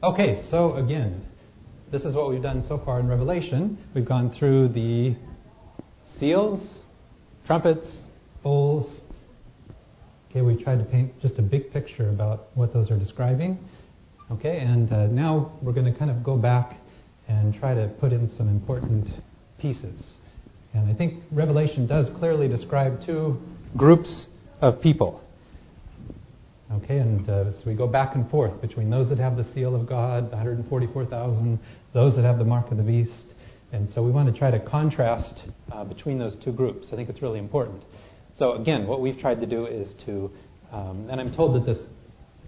Okay, so again, this is what we've done so far in Revelation. We've gone through the seals, trumpets, bowls. Okay, we tried to paint just a big picture about what those are describing. Okay, and uh, now we're going to kind of go back and try to put in some important pieces. And I think Revelation does clearly describe two groups of people. Okay, and uh, so we go back and forth between those that have the seal of God, the 144,000, those that have the mark of the beast. And so we want to try to contrast uh, between those two groups. I think it's really important. So again, what we've tried to do is to, um, and I'm told that this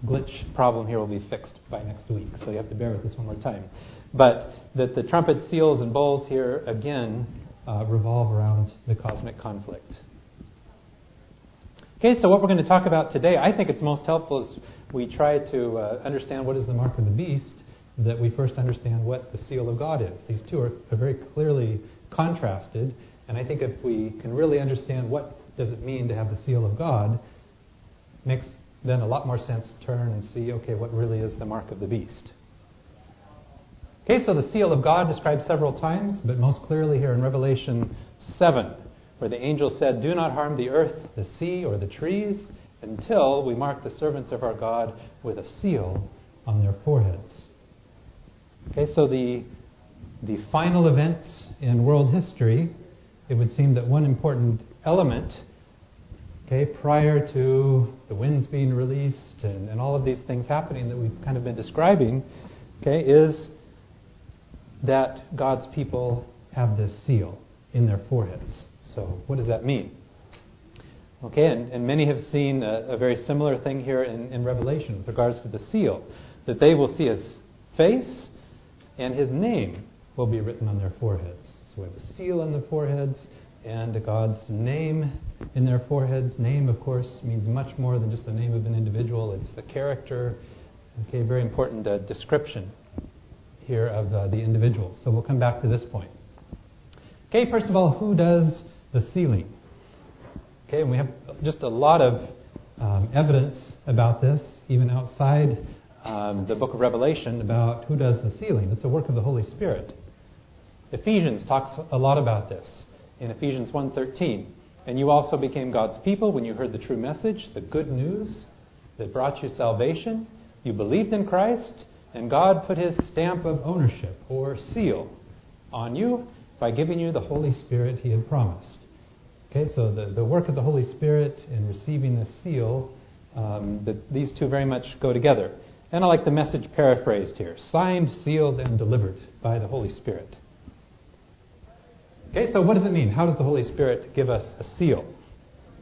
glitch problem here will be fixed by next week, so you have to bear with this one more time. But that the trumpet, seals, and bowls here again uh, revolve around the cosmic conflict. Okay, so what we're going to talk about today, I think it's most helpful as we try to uh, understand what is the mark of the beast, that we first understand what the seal of God is. These two are, are very clearly contrasted, and I think if we can really understand what does it mean to have the seal of God, makes then a lot more sense to turn and see, okay, what really is the mark of the beast. Okay, so the seal of God described several times, but most clearly here in Revelation 7 where the angel said, Do not harm the earth, the sea, or the trees until we mark the servants of our God with a seal on their foreheads. Okay, so the, the final events in world history, it would seem that one important element, okay, prior to the winds being released and, and all of these things happening that we've kind of been describing, okay, is that God's people have this seal in their foreheads. So, what does that mean? Okay, and, and many have seen a, a, very similar thing here in, in Revelation with regards to the seal, that they will see his face and his name will be written on their foreheads. So we have a seal on the foreheads and God's name in their foreheads. Name, of course, means much more than just the name of an individual, it's the character. Okay, very important uh, description here of uh, the individual. So we'll come back to this point. Okay, first of all, who does the sealing. Okay, and we have just a lot of um, evidence about this, even outside um, the book of Revelation, about who does the sealing. It's a work of the Holy Spirit. Ephesians talks a lot about this in Ephesians 1:13. And you also became God's people when you heard the true message, the good news that brought you salvation. You believed in Christ, and God put his stamp of ownership or seal on you by giving you the Holy Spirit he had promised. Okay, so the, the work of the Holy Spirit in receiving the seal, um, the, these two very much go together. And I like the message paraphrased here signed, sealed, and delivered by the Holy Spirit. Okay, so what does it mean? How does the Holy Spirit give us a seal?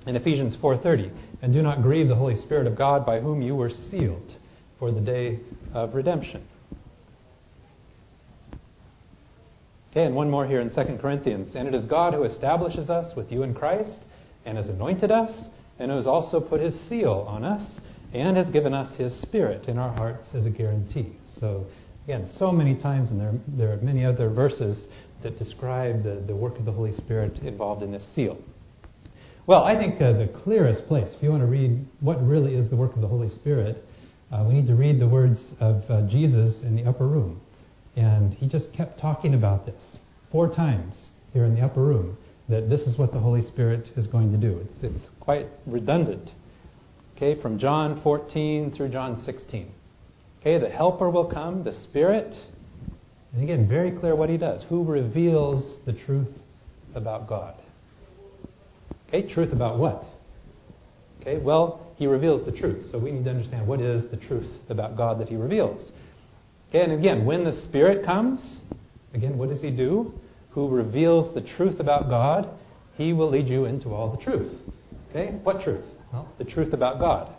In Ephesians 4:30, and do not grieve the Holy Spirit of God by whom you were sealed for the day of redemption. Okay, and one more here in 2 Corinthians. And it is God who establishes us with you in Christ, and has anointed us, and has also put his seal on us, and has given us his Spirit in our hearts as a guarantee. So, again, so many times, and there, there are many other verses that describe the, the work of the Holy Spirit involved in this seal. Well, I think uh, the clearest place, if you want to read what really is the work of the Holy Spirit, uh, we need to read the words of uh, Jesus in the upper room. And he just kept talking about this four times here in the upper room that this is what the Holy Spirit is going to do. It's, it's quite redundant. Okay, from John 14 through John 16. Okay, the Helper will come, the Spirit. And again, very clear what he does. Who reveals the truth about God? Okay, truth about what? Okay, well, he reveals the truth. So we need to understand what is the truth about God that he reveals. Okay, and again, when the Spirit comes, again, what does He do? Who reveals the truth about God, He will lead you into all the truth. Okay, what truth? Well, the truth about God.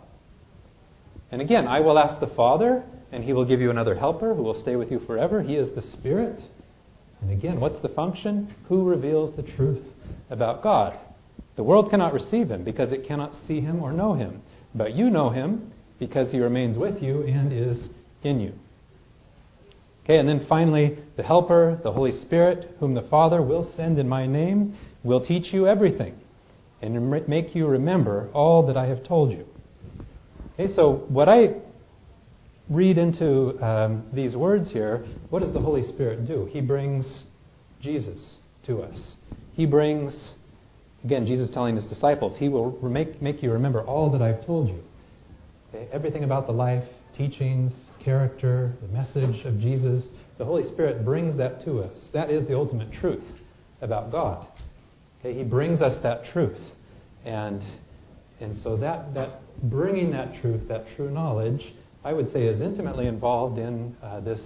And again, I will ask the Father, and He will give you another helper who will stay with you forever. He is the Spirit. And again, what's the function? Who reveals the truth about God? The world cannot receive Him because it cannot see Him or know Him. But you know Him because He remains with you and is in you. Okay, and then finally, the Helper, the Holy Spirit, whom the Father will send in my name, will teach you everything and make you remember all that I have told you. Okay, so what I read into um, these words here, what does the Holy Spirit do? He brings Jesus to us. He brings, again, Jesus telling his disciples, He will make, make you remember all that I've told you. Okay? Everything about the life, teachings, character, the message of Jesus, the Holy Spirit brings that to us. That is the ultimate truth about God. Okay? He brings us that truth. And, and so that, that bringing that truth, that true knowledge, I would say is intimately involved in uh, this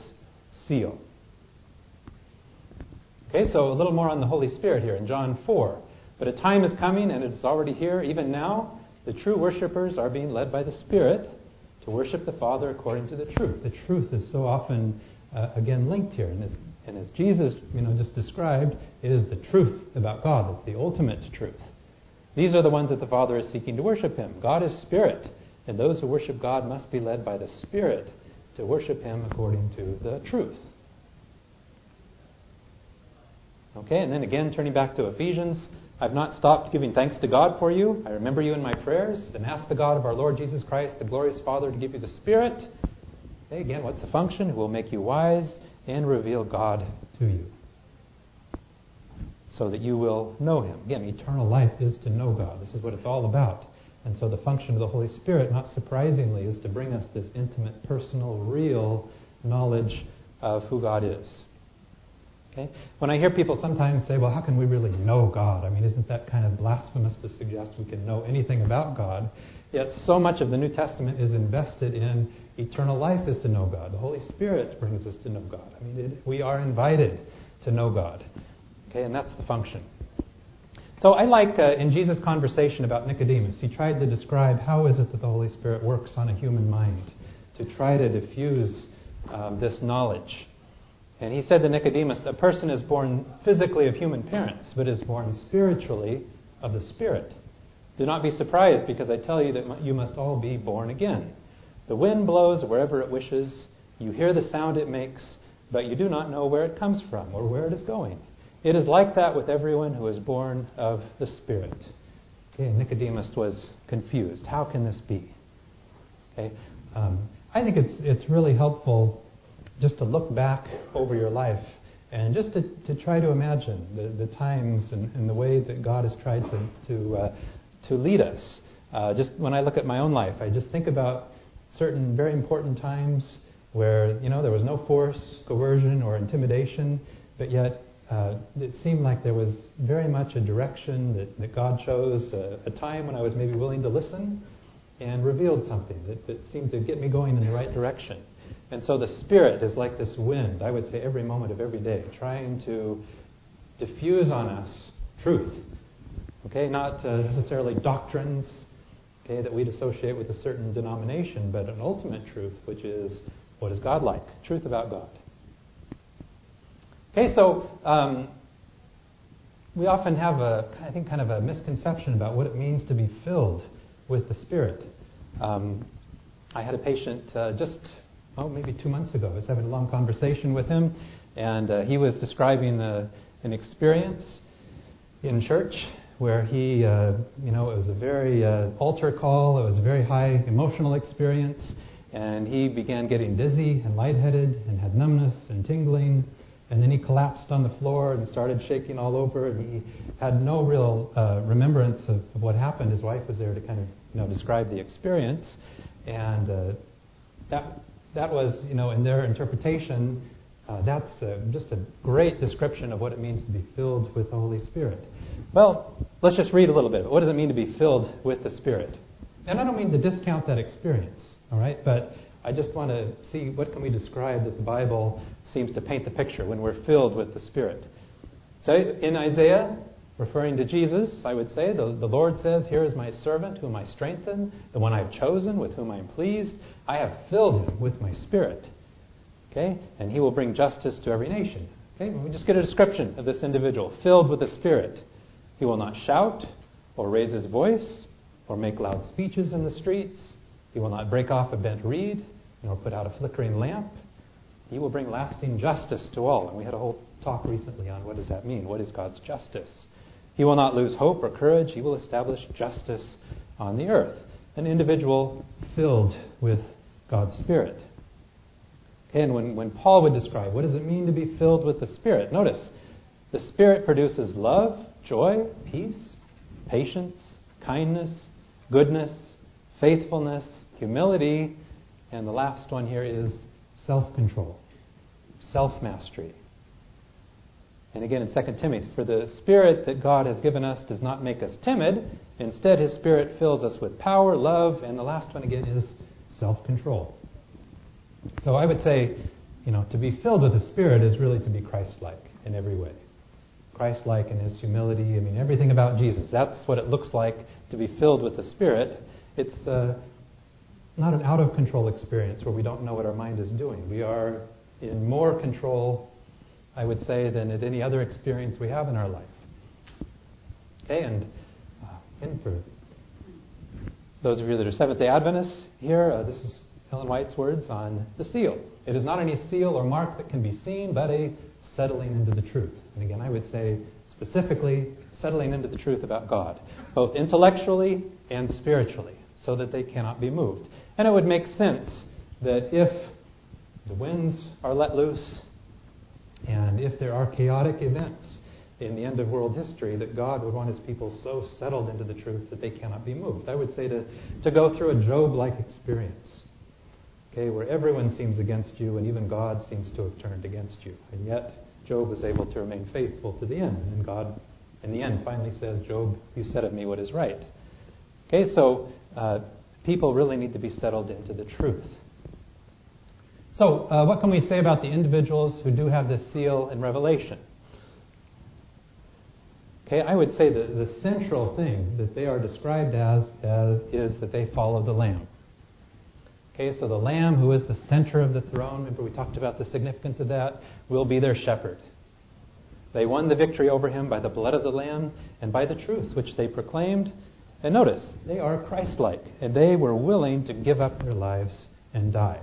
seal. Okay, so a little more on the Holy Spirit here in John 4. But a time is coming, and it is already here, even now, the true worshippers are being led by the Spirit to worship the Father according to the truth. The truth is so often, uh, again, linked here. And as, and as Jesus you know, just described, it is the truth about God. It's the ultimate truth. These are the ones that the Father is seeking to worship Him. God is Spirit, and those who worship God must be led by the Spirit to worship Him according to the truth. Okay, and then again, turning back to Ephesians, I've not stopped giving thanks to God for you. I remember you in my prayers and ask the God of our Lord Jesus Christ, the glorious Father, to give you the Spirit. Okay, again, what's the function? Who will make you wise and reveal God to you so that you will know Him. Again, eternal life is to know God. This is what it's all about. And so the function of the Holy Spirit, not surprisingly, is to bring us this intimate, personal, real knowledge of who God is. Okay? When I hear people sometimes say, well, how can we really know God? I mean, isn't that kind of blasphemous to suggest we can know anything about God? Yet so much of the New Testament is invested in eternal life is to know God. The Holy Spirit brings us to know God. I mean, it, we are invited to know God. Okay, and that's the function. So I like uh, in Jesus' conversation about Nicodemus, he tried to describe how is it that the Holy Spirit works on a human mind to try to diffuse um, this knowledge. And he said to Nicodemus, A person is born physically of human parents, but is born spiritually of the Spirit. Do not be surprised, because I tell you that you must all be born again. The wind blows wherever it wishes. You hear the sound it makes, but you do not know where it comes from or where it is going. It is like that with everyone who is born of the Spirit. Okay, Nicodemus was confused. How can this be? Okay, um, I think it's it's really helpful just to look back over your life and just to, to try to imagine the, the times and, and the way that God has tried to, to, uh, to lead us. Uh, just when I look at my own life, I just think about certain very important times where you know there was no force, coercion, or intimidation, but yet uh, it seemed like there was very much a direction that, that God chose, a, a, time when I was maybe willing to listen and revealed something that, that seemed to get me going in the right direction. And so the Spirit is like this wind, I would say, every moment of every day, trying to diffuse on us truth. Okay, not uh, necessarily doctrines okay, that we'd associate with a certain denomination, but an ultimate truth, which is what is God like? Truth about God. Okay, so um, we often have a, I think, kind of a misconception about what it means to be filled with the Spirit. Um, I had a patient uh, just oh, maybe two months ago. I was having a long conversation with him, and uh, he was describing an experience in church where he, uh, you know, it was a very uh, altar call. It was a very high emotional experience, and he began getting dizzy and lightheaded and had numbness and tingling. And then he collapsed on the floor and started shaking all over. And he had no real uh, remembrance of, of, what happened. His wife was there to kind of, you know, describe the experience, and uh, that that was, you know, in their interpretation, uh, that's uh, just a great description of what it means to be filled with the Holy Spirit. Well, let's just read a little bit. What does it mean to be filled with the Spirit? And I don't mean to discount that experience, all right? But I just want to see what can we describe that the Bible seems to paint the picture when we're filled with the Spirit. So in Isaiah, referring to Jesus, I would say, the, the Lord says, Here is my servant whom I strengthen, the one I've chosen, with whom I am pleased. I have filled him with my spirit. Okay? And he will bring justice to every nation. Okay? We just get a description of this individual, filled with the Spirit. He will not shout or raise his voice or make loud speeches in the streets. He will not break off a bent reed nor put out a flickering lamp. He will bring lasting justice to all. And we had a whole talk recently on what does that mean? What is God's justice? He will not lose hope or courage. He will establish justice on the earth. An individual filled with God's Spirit. And when, when Paul would describe what does it mean to be filled with the Spirit, notice the Spirit produces love, joy, peace, patience, kindness, goodness, faithfulness, humility, and the last one here is self control, self mastery. And again in 2 Timothy, for the Spirit that God has given us does not make us timid. Instead, His Spirit fills us with power, love, and the last one again is self control. So I would say, you know, to be filled with the Spirit is really to be Christ like in every way. Christ like in His humility. I mean, everything about Jesus. That's what it looks like to be filled with the Spirit. It's uh, not an out of control experience where we don't know what our mind is doing. We are in more control I would say, than at any other experience we have in our life. Okay, and, uh, and for those of you that are Seventh day Adventists here, uh, this is Ellen White's words on the seal. It is not any seal or mark that can be seen, but a settling into the truth. And again, I would say specifically settling into the truth about God, both intellectually and spiritually, so that they cannot be moved. And it would make sense that if the winds are let loose and if there are chaotic events in the end of world history, that God would want his people so settled into the truth that they cannot be moved. I would say to, to go through a Job like experience, okay, where everyone seems against you and even God seems to have turned against you. And yet, Job was able to remain faithful to the end. And God, in the end, finally says, Job, you said of me what is right. Okay, so uh, people really need to be settled into the truth. So, uh, what can we say about the individuals who do have this seal in Revelation? Okay, I would say that the central thing that they are described as, as is that they follow the Lamb. Okay, so the Lamb, who is the center of the throne, remember we talked about the significance of that, will be their shepherd. They won the victory over him by the blood of the Lamb and by the truth which they proclaimed. And notice, they are Christ like, and they were willing to give up their lives and die.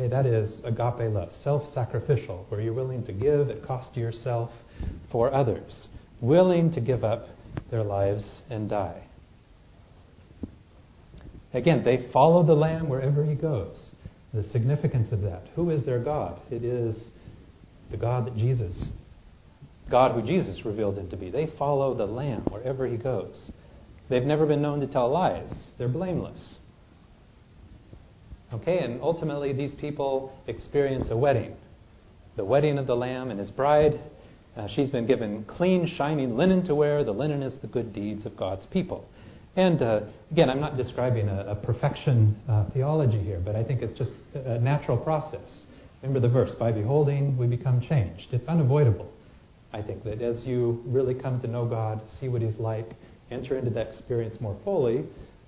Okay, that is agape love, self sacrificial, where you're willing to give at cost to yourself for others, willing to give up their lives and die. Again, they follow the Lamb wherever he goes. The significance of that. Who is their God? It is the God that Jesus, God who Jesus revealed him to be. They follow the Lamb wherever he goes. They've never been known to tell lies, they're blameless. Okay, and ultimately these people experience a wedding. The wedding of the Lamb and his bride. Uh, she's been given clean, shining linen to wear. The linen is the good deeds of God's people. And uh, again, I'm not describing a, a perfection uh, theology here, but I think it's just a natural process. Remember the verse, by beholding, we become changed. It's unavoidable. I think that as you really come to know God, see what He's like, enter into that experience more fully,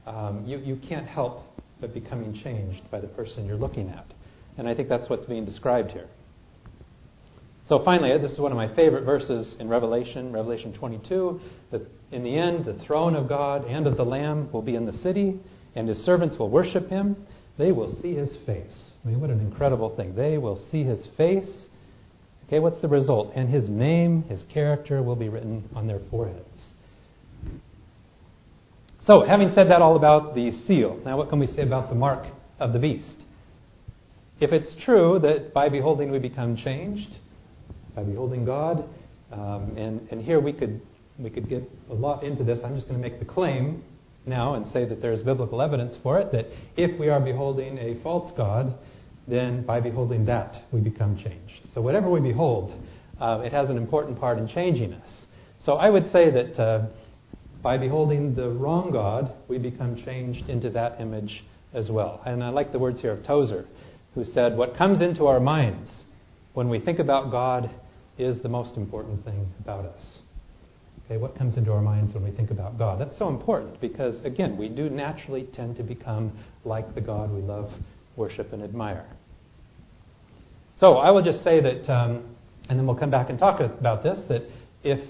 um, you, you can't help but becoming changed by the person you're looking at. And I think that's what's being described here. So finally, uh, this is one of my favorite verses in Revelation, Revelation 22, that in the end, the throne of God and of the Lamb will be in the city, and his servants will worship him. They will see his face. I mean, what an incredible thing. They will see his face. Okay, what's the result? And his name, his character will be written on their foreheads. So, having said that all about the seal, now what can we say about the mark of the beast? If it's true that by beholding we become changed, by beholding God, um, and, and here we could, we could get a lot into this. I'm just going to make the claim now and say that there's biblical evidence for it that if we are beholding a false God, then by beholding that we become changed. So, whatever we behold, uh, it has an important part in changing us. So, I would say that. Uh, by beholding the wrong God, we become changed into that image as well. And I like the words here of Tozer, who said, What comes into our minds when we think about God is the most important thing about us. Okay, what comes into our minds when we think about God? That's so important because, again, we do naturally tend to become like the God we love, worship, and admire. So I will just say that, um, and then we'll come back and talk about this, that if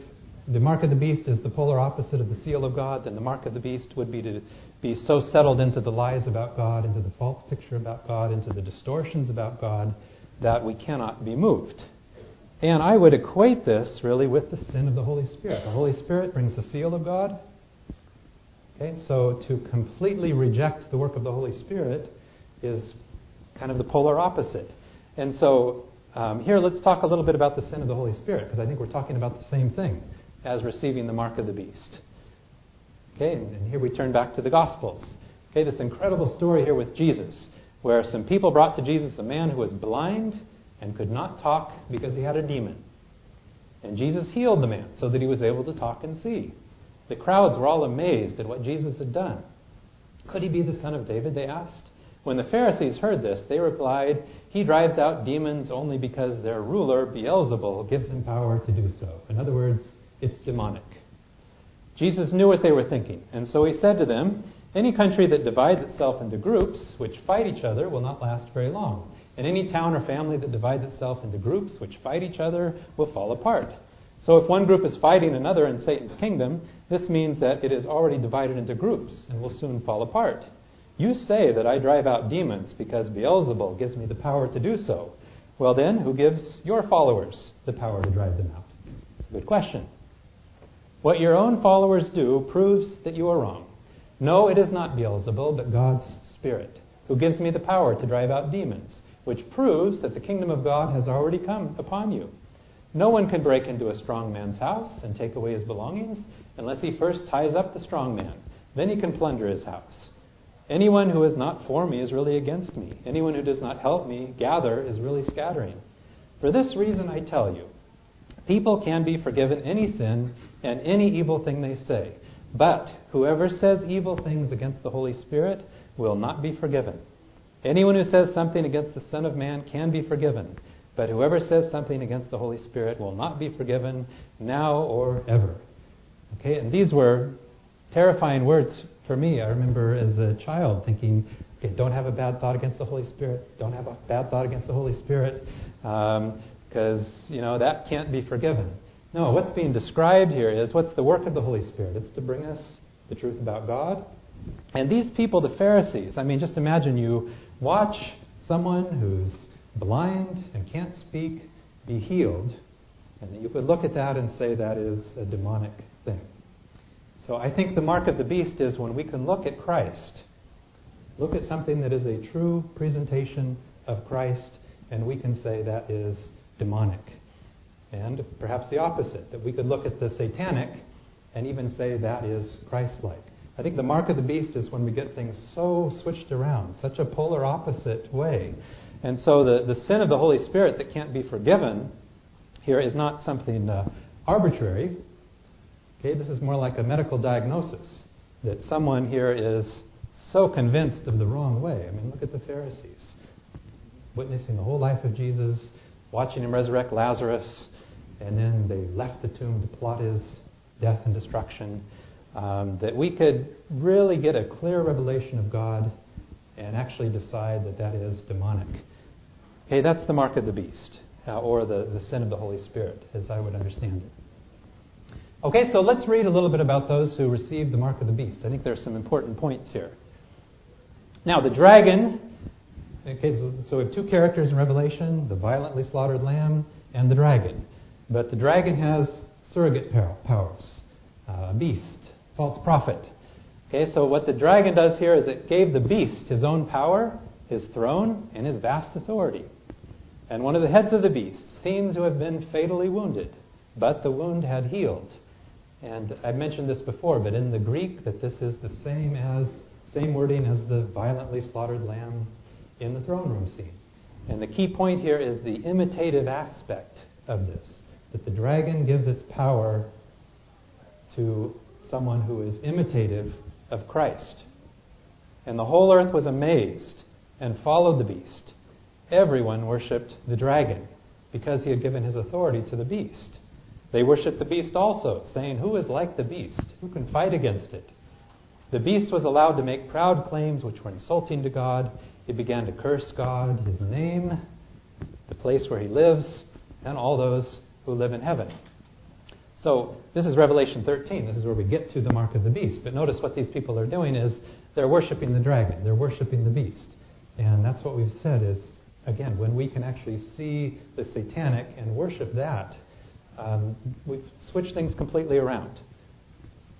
the mark of the beast is the polar opposite of the seal of God, then the mark of the beast would be to be so settled into the lies about God, into the false picture about God, into the distortions about God, that we cannot be moved. And I would equate this really with the sin of the Holy Spirit. The Holy Spirit brings the seal of God. Okay, so to completely reject the work of the Holy Spirit is kind of the polar opposite. And so um, here, let's talk a little bit about the sin of the Holy Spirit, because I think we're talking about the same thing as receiving the mark of the beast. Okay, and, here we turn back to the Gospels. Okay, this incredible story here with Jesus, where some people brought to Jesus a man who was blind and could not talk because he had a demon. And Jesus healed the man so that he was able to talk and see. The crowds were all amazed at what Jesus had done. Could he be the son of David? They asked. When the Pharisees heard this, they replied, He drives out demons only because their ruler, Beelzebul, gives him power to do so. In other words, it's demonic. Jesus knew what they were thinking, and so he said to them, Any country that divides itself into groups which fight each other will not last very long. And any town or family that divides itself into groups which fight each other will fall apart. So if one group is fighting another in Satan's kingdom, this means that it is already divided into groups and will soon fall apart. You say that I drive out demons because Beelzebul gives me the power to do so. Well, then, who gives your followers the power to drive them out? It's a good question. What your own followers do proves that you are wrong. No, it is not Beelzebul, but God's Spirit, who gives me the power to drive out demons, which proves that the kingdom of God has already come upon you. No one can break into a strong man's house and take away his belongings unless he first ties up the strong man. Then he can plunder his house. Anyone who is not for me is really against me. Anyone who does not help me gather is really scattering. For this reason, I tell you, people can be forgiven any sin and any evil thing they say. But whoever says evil things against the Holy Spirit will not be forgiven. Anyone who says something against the Son of Man can be forgiven. But whoever says something against the Holy Spirit will not be forgiven now or ever. Okay, and these were terrifying words for me. I remember as a child thinking, okay, don't have a bad thought against the Holy Spirit. Don't have a bad thought against the Holy Spirit, um, because you know that can't be forgiven. No, what's being described here is what's the work of the Holy Spirit? It's to bring us the truth about God. And these people, the Pharisees, I mean, just imagine you watch someone who's blind and can't speak be healed, and you could look at that and say that is a demonic thing. So I think the mark of the beast is when we can look at Christ, look at something that is a true presentation of Christ, and we can say that is demonic. And perhaps the opposite, that we could look at the satanic and even say that is Christ like. I think the mark of the beast is when we get things so switched around, such a polar opposite way. And so the, the sin of the Holy Spirit that can't be forgiven here is not something uh, arbitrary. Okay, this is more like a medical diagnosis that someone here is so convinced of the wrong way. I mean, look at the Pharisees witnessing the whole life of Jesus, watching him resurrect Lazarus, and then they left the tomb to plot his death and destruction. Um, that we could really get a clear revelation of God and actually decide that that is demonic. Okay, that's the mark of the beast, uh, or the, the sin of the Holy Spirit, as I would understand it. Okay, so let's read a little bit about those who received the mark of the beast. I think there are some important points here. Now, the dragon, okay, so, so we have two characters in Revelation the violently slaughtered lamb and the dragon. But the dragon has surrogate powers uh, a beast, false prophet. Okay, so what the dragon does here is it gave the beast his own power, his throne, and his vast authority. And one of the heads of the beast seems to have been fatally wounded, but the wound had healed. And I've mentioned this before, but in the Greek, that this is the same as same wording as the violently slaughtered lamb in the throne room scene. And the key point here is the imitative aspect of this, that the dragon gives its power to someone who is imitative of Christ. And the whole earth was amazed and followed the beast. Everyone worshipped the dragon because he had given his authority to the beast. They worshipped the beast also, saying, Who is like the beast? Who can fight against it? The beast was allowed to make proud claims which were insulting to God. He began to curse God, his name, the place where he lives, and all those who live in heaven. So, this is Revelation 13. This is where we get to the mark of the beast. But notice what these people are doing is they're worshiping the dragon, they're worshiping the beast. And that's what we've said is, again, when we can actually see the satanic and worship that, um, we've switched things completely around.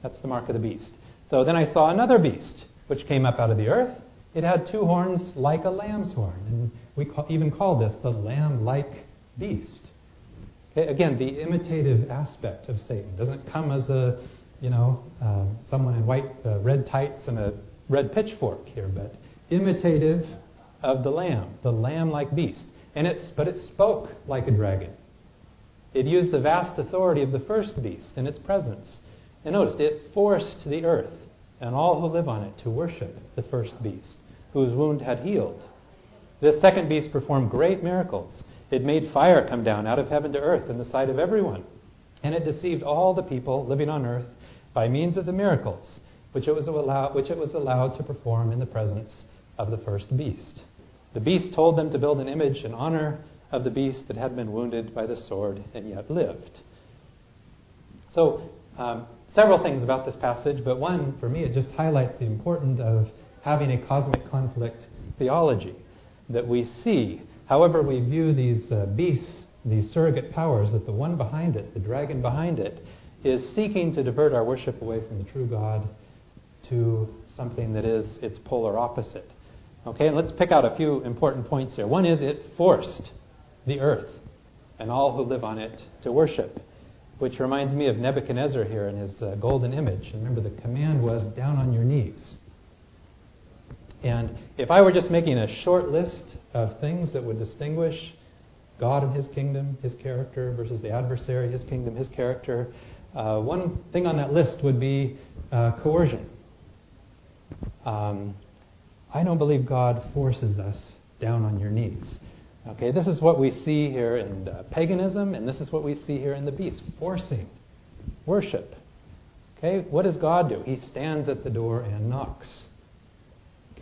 That's the mark of the beast. So then I saw another beast, which came up out of the earth. It had two horns like a lamb's horn. And we call, even call this the lamb like beast. Okay, again, the imitative aspect of Satan doesn't come as a, you know, uh, someone in white uh, red tights and a red pitchfork here, but imitative of the lamb, the lamb-like beast. And it's, but it spoke like a dragon. It used the vast authority of the first beast in its presence. And notice, it forced the earth and all who live on it to worship the first beast, whose wound had healed. This second beast performed great miracles. It made fire come down out of heaven to earth in the sight of everyone. And it deceived all the people living on earth by means of the miracles which it was allowed, which it was allowed to perform in the presence of the first beast. The beast told them to build an image in honor of the beast that had been wounded by the sword and yet lived. So, um, several things about this passage, but one, for me, it just highlights the importance of having a cosmic conflict theology. That we see, however, we view these uh, beasts, these surrogate powers, that the one behind it, the dragon behind it, is seeking to divert our worship away from the true God to something that is its polar opposite. Okay, and let's pick out a few important points here. One is it forced the earth and all who live on it to worship, which reminds me of Nebuchadnezzar here in his uh, golden image. Remember, the command was down on your knees. And if I were just making a short list of things that would distinguish God and his kingdom, his character, versus the adversary, his kingdom, his character, uh, one thing on that list would be uh, coercion. Um, I don't believe God forces us down on your knees. Okay, this is what we see here in uh, paganism, and this is what we see here in the beast forcing worship. Okay, what does God do? He stands at the door and knocks.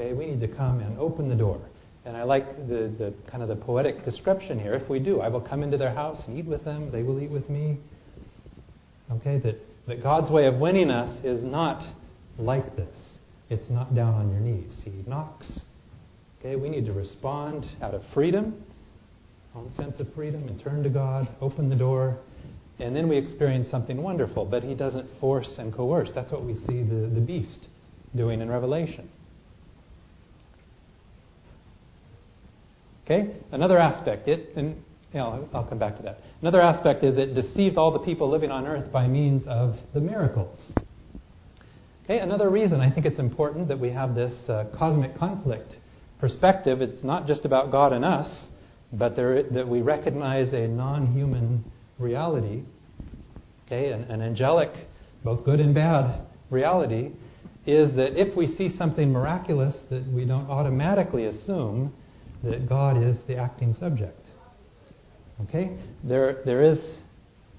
Okay, we need to come and open the door. And I like the, the kind of the poetic description here. If we do, I will come into their house and eat with them, they will eat with me. Okay, that, that God's way of winning us is not like this. It's not down on your knees. He knocks. Okay, we need to respond out of freedom, own sense of freedom, and turn to God, open the door, and then we experience something wonderful. But He doesn't force and coerce. That's what we see the, the beast doing in Revelation. Okay, another aspect, it, and you know, I'll come back to that. Another aspect is it deceived all the people living on earth by means of the miracles. Okay, another reason I think it's important that we have this uh, cosmic conflict perspective. It's not just about God and us, but there, that we recognize a non human reality, okay, an, an angelic, both good and bad reality, is that if we see something miraculous, that we don't automatically assume that God is the acting subject. Okay? There, there is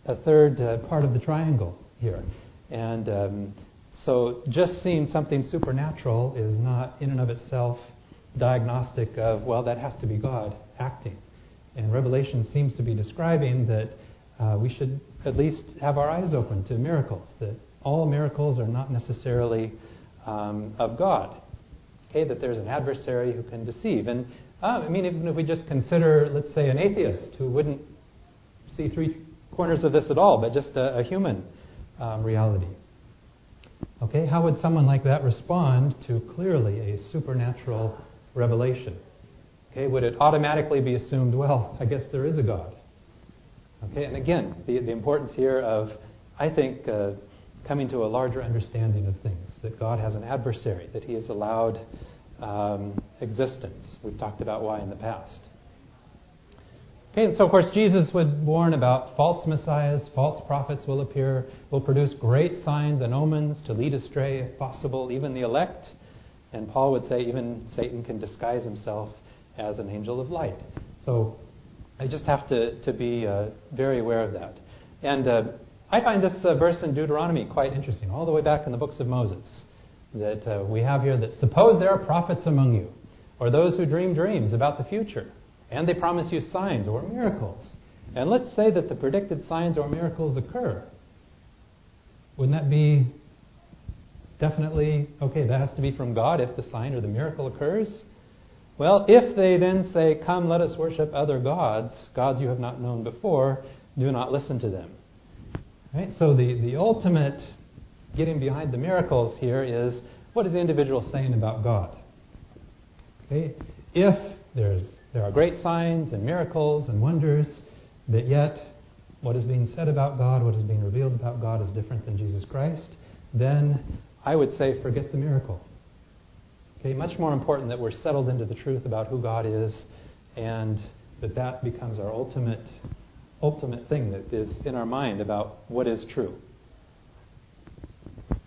a third uh, part of the triangle here. And um, so just seeing something supernatural is not in and of itself diagnostic of, well, that has to be God acting. And Revelation seems to be describing that uh, we should at least have our eyes open to miracles, that all miracles are not necessarily um, of God. Okay, that there's an adversary who can deceive. And uh, I mean, even if we just consider, let's say, an atheist who wouldn't see three corners of this at all, but just a, a human um, reality. Okay, how would someone like that respond to clearly a supernatural revelation? Okay, would it automatically be assumed, well, I guess there is a God? Okay, and again, the, the importance here of, I think, uh, coming to a larger understanding of things, that God has an adversary, that He has allowed um, existence. We've talked about why in the past. Okay, and so of course Jesus would warn about false messiahs, false prophets will appear, will produce great signs and omens to lead astray, if possible, even the elect. And Paul would say even Satan can disguise himself as an angel of light. So I just have to, to be uh, very aware of that. And uh, I find this uh, verse in Deuteronomy quite interesting, all the way back in the books of Moses, that uh, we have here that suppose there are prophets among you, or those who dream dreams about the future and they promise you signs or miracles. And let's say that the predicted signs or miracles occur. Wouldn't that be definitely okay? That has to be from God if the sign or the miracle occurs. Well, if they then say, Come, let us worship other gods, gods you have not known before, do not listen to them. Right? So the, the ultimate getting behind the miracles here is what is the individual saying about God? Okay? If there's, there are great signs and miracles and wonders, but yet what is being said about God, what is being revealed about God is different than Jesus Christ, then I would say forget the miracle. Okay, much more important that we're settled into the truth about who God is and that that becomes our ultimate ultimate thing that is in our mind about what is true.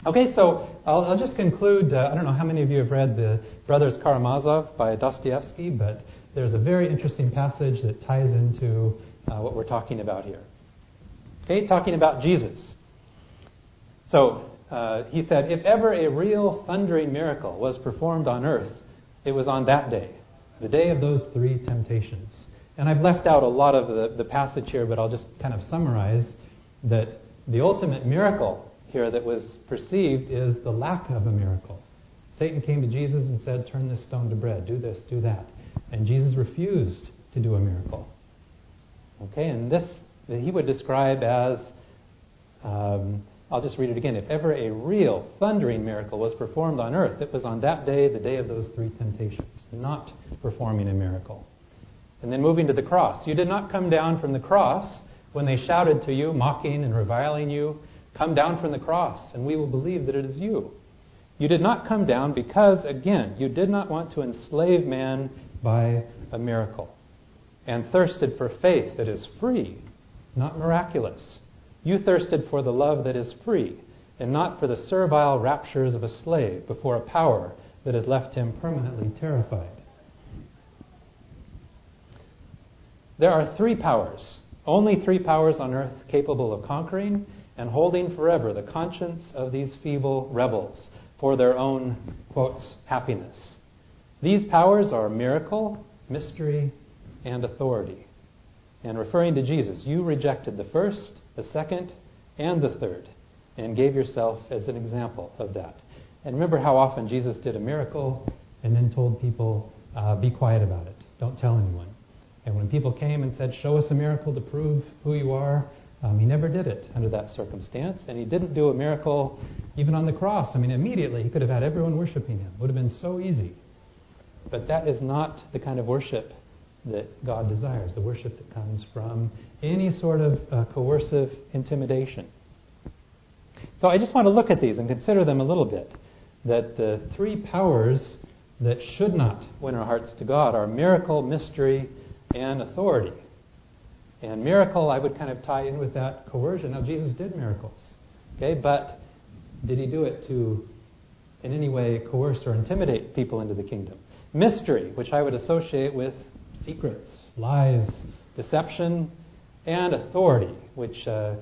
Okay, so I'll, I'll just conclude. Uh, I don't know how many of you have read the Brothers Karamazov by Dostoevsky, but there's a very interesting passage that ties into uh, what we're talking about here. Okay, talking about Jesus. So uh, he said, if ever a real thundering miracle was performed on earth, it was on that day, the day of those three temptations. And I've left out a lot of the, the passage here, but I'll just kind of summarize that the ultimate miracle here that was perceived is the lack of a miracle. Satan came to Jesus and said, Turn this stone to bread, do this, do that. And Jesus refused to do a miracle. Okay, and this he would describe as um, I'll just read it again. If ever a real thundering miracle was performed on earth, it was on that day, the day of those three temptations, not performing a miracle. And then moving to the cross. You did not come down from the cross when they shouted to you, mocking and reviling you. Come down from the cross, and we will believe that it is you. You did not come down because, again, you did not want to enslave man by a miracle, and thirsted for faith that is free, not miraculous. You thirsted for the love that is free, and not for the servile raptures of a slave before a power that has left him permanently terrified. There are three powers, only three powers on earth capable of conquering and holding forever the conscience of these feeble rebels for their own, quotes, happiness. These powers are miracle, mystery, and authority. And referring to Jesus, you rejected the first, the second, and the third, and gave yourself as an example of that. And remember how often Jesus did a miracle and then told people, uh, be quiet about it, don't tell anyone. And when people came and said, show us a miracle to prove who you are, um, he never did it under that circumstance. And he didn't do a miracle even on the cross. I mean, immediately he could have had everyone worshiping him. It would have been so easy. But that is not the kind of worship that God desires, the worship that comes from any sort of uh, coercive intimidation. So I just want to look at these and consider them a little bit. That the three powers that should not win our hearts to God are miracle, mystery, and authority. And miracle, I would kind of tie in with that coercion. Now, Jesus did miracles, okay, but did he do it to in any way coerce or intimidate people into the kingdom? Mystery, which I would associate with secrets, lies, deception, and authority, which uh,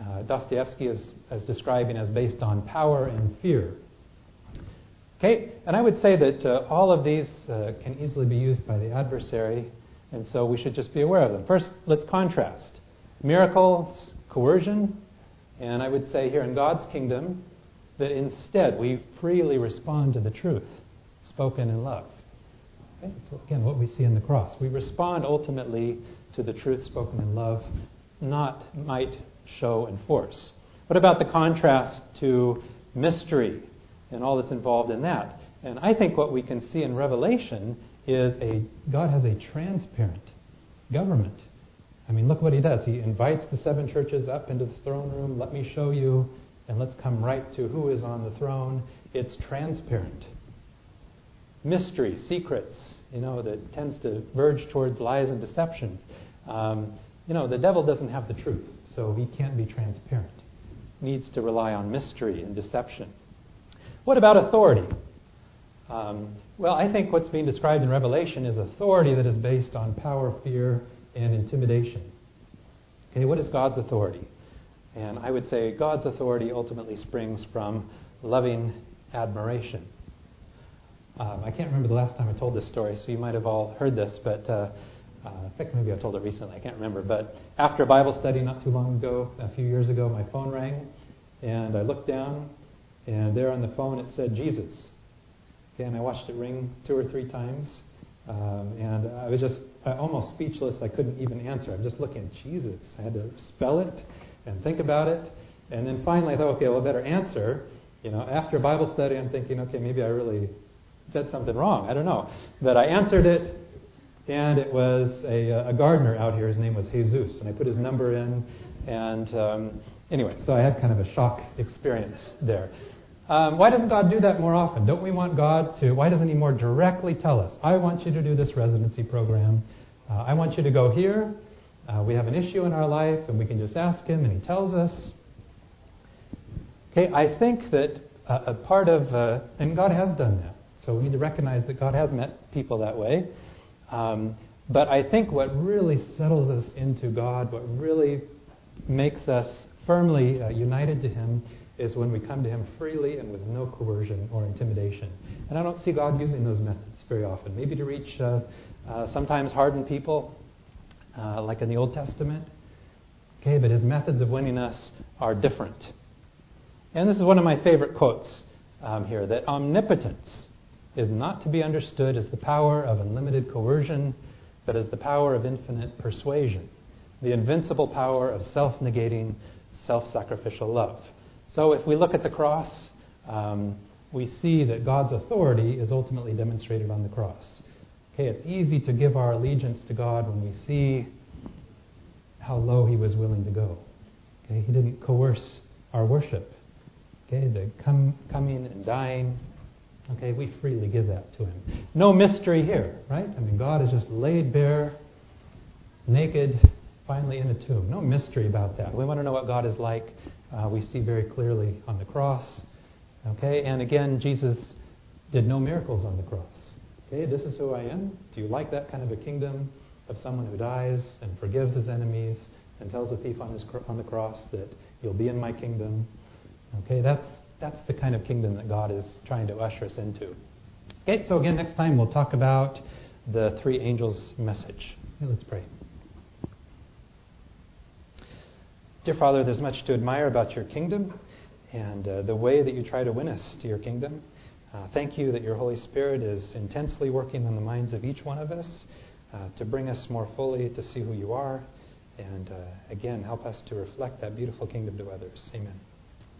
uh, Dostoevsky is, is describing as based on power and fear. Okay, and I would say that uh, all of these uh, can easily be used by the adversary, and so we should just be aware of them. First, let's contrast miracles, coercion, and I would say here in God's kingdom that instead we freely respond to the truth spoken in love. Okay? Again, what we see in the cross. We respond ultimately to the truth spoken in love, not might, show, and force. What about the contrast to mystery and all that's involved in that? And I think what we can see in Revelation is a God has a transparent government. I mean, look what he does. He invites the seven churches up into the throne room. Let me show you, and let's come right to who is on the throne. It's transparent mystery, secrets, you know, that tends to verge towards lies and deceptions. Um, you know, the devil doesn't have the truth, so he can't be transparent. Needs to rely on mystery and deception. What about authority? Um, well, I think what's being described in Revelation is authority that is based on power, fear, and intimidation. Okay, what is God's authority? And I would say God's authority ultimately springs from loving admiration. Um, I can't remember the last time I told this story, so you might have all heard this, but uh, uh, maybe I told it recently. I can't remember. But after a Bible study not too long ago, a few years ago, my phone rang, and I looked down, and there on the phone it said Jesus. And I watched it ring two or three times, um, and I was just uh, almost speechless. I couldn't even answer. I'm just looking, Jesus. I had to spell it and think about it, and then finally I thought, okay, well, I better answer. You know, after Bible study, I'm thinking, okay, maybe I really said something wrong. I don't know. But I answered it, and it was a, a gardener out here. His name was Jesus, and I put his number in. And um, anyway, so I had kind of a shock experience there. Um, why doesn't God do that more often? Don't we want God to? Why doesn't He more directly tell us, I want you to do this residency program? Uh, I want you to go here. Uh, we have an issue in our life, and we can just ask Him, and He tells us. Okay, I think that uh, a part of, uh, and God has done that. So we need to recognize that God has met people that way. Um, but I think what really settles us into God, what really makes us firmly uh, united to Him, is when we come to Him freely and with no coercion or intimidation. And I don't see God using those methods very often. Maybe to reach uh, uh, sometimes hardened people, uh, like in the Old Testament. Okay, but His methods of winning us are different. And this is one of my favorite quotes um, here that omnipotence is not to be understood as the power of unlimited coercion, but as the power of infinite persuasion, the invincible power of self negating, self sacrificial love. So if we look at the cross, um, we see that God's authority is ultimately demonstrated on the cross. Okay, it's easy to give our allegiance to God when we see how low He was willing to go. Okay, He didn't coerce our worship. Okay, the come, coming and dying. Okay, we freely give that to Him. No mystery here, right? I mean, God is just laid bare, naked, finally in a tomb. No mystery about that. We want to know what God is like uh, we see very clearly on the cross. Okay, and again, Jesus did no miracles on the cross. Okay, this is who I am. Do you like that kind of a kingdom of someone who dies and forgives his enemies and tells the thief on, his, on the cross that you'll be in my kingdom? Okay, that's that's the kind of kingdom that God is trying to usher us into. Okay, so again, next time we'll talk about the three angels' message. Okay, let's pray. Dear Father, there's much to admire about your kingdom and uh, the way that you try to win us to your kingdom. Uh, thank you that your Holy Spirit is intensely working on the minds of each one of us uh, to bring us more fully to see who you are. And uh, again, help us to reflect that beautiful kingdom to others. Amen.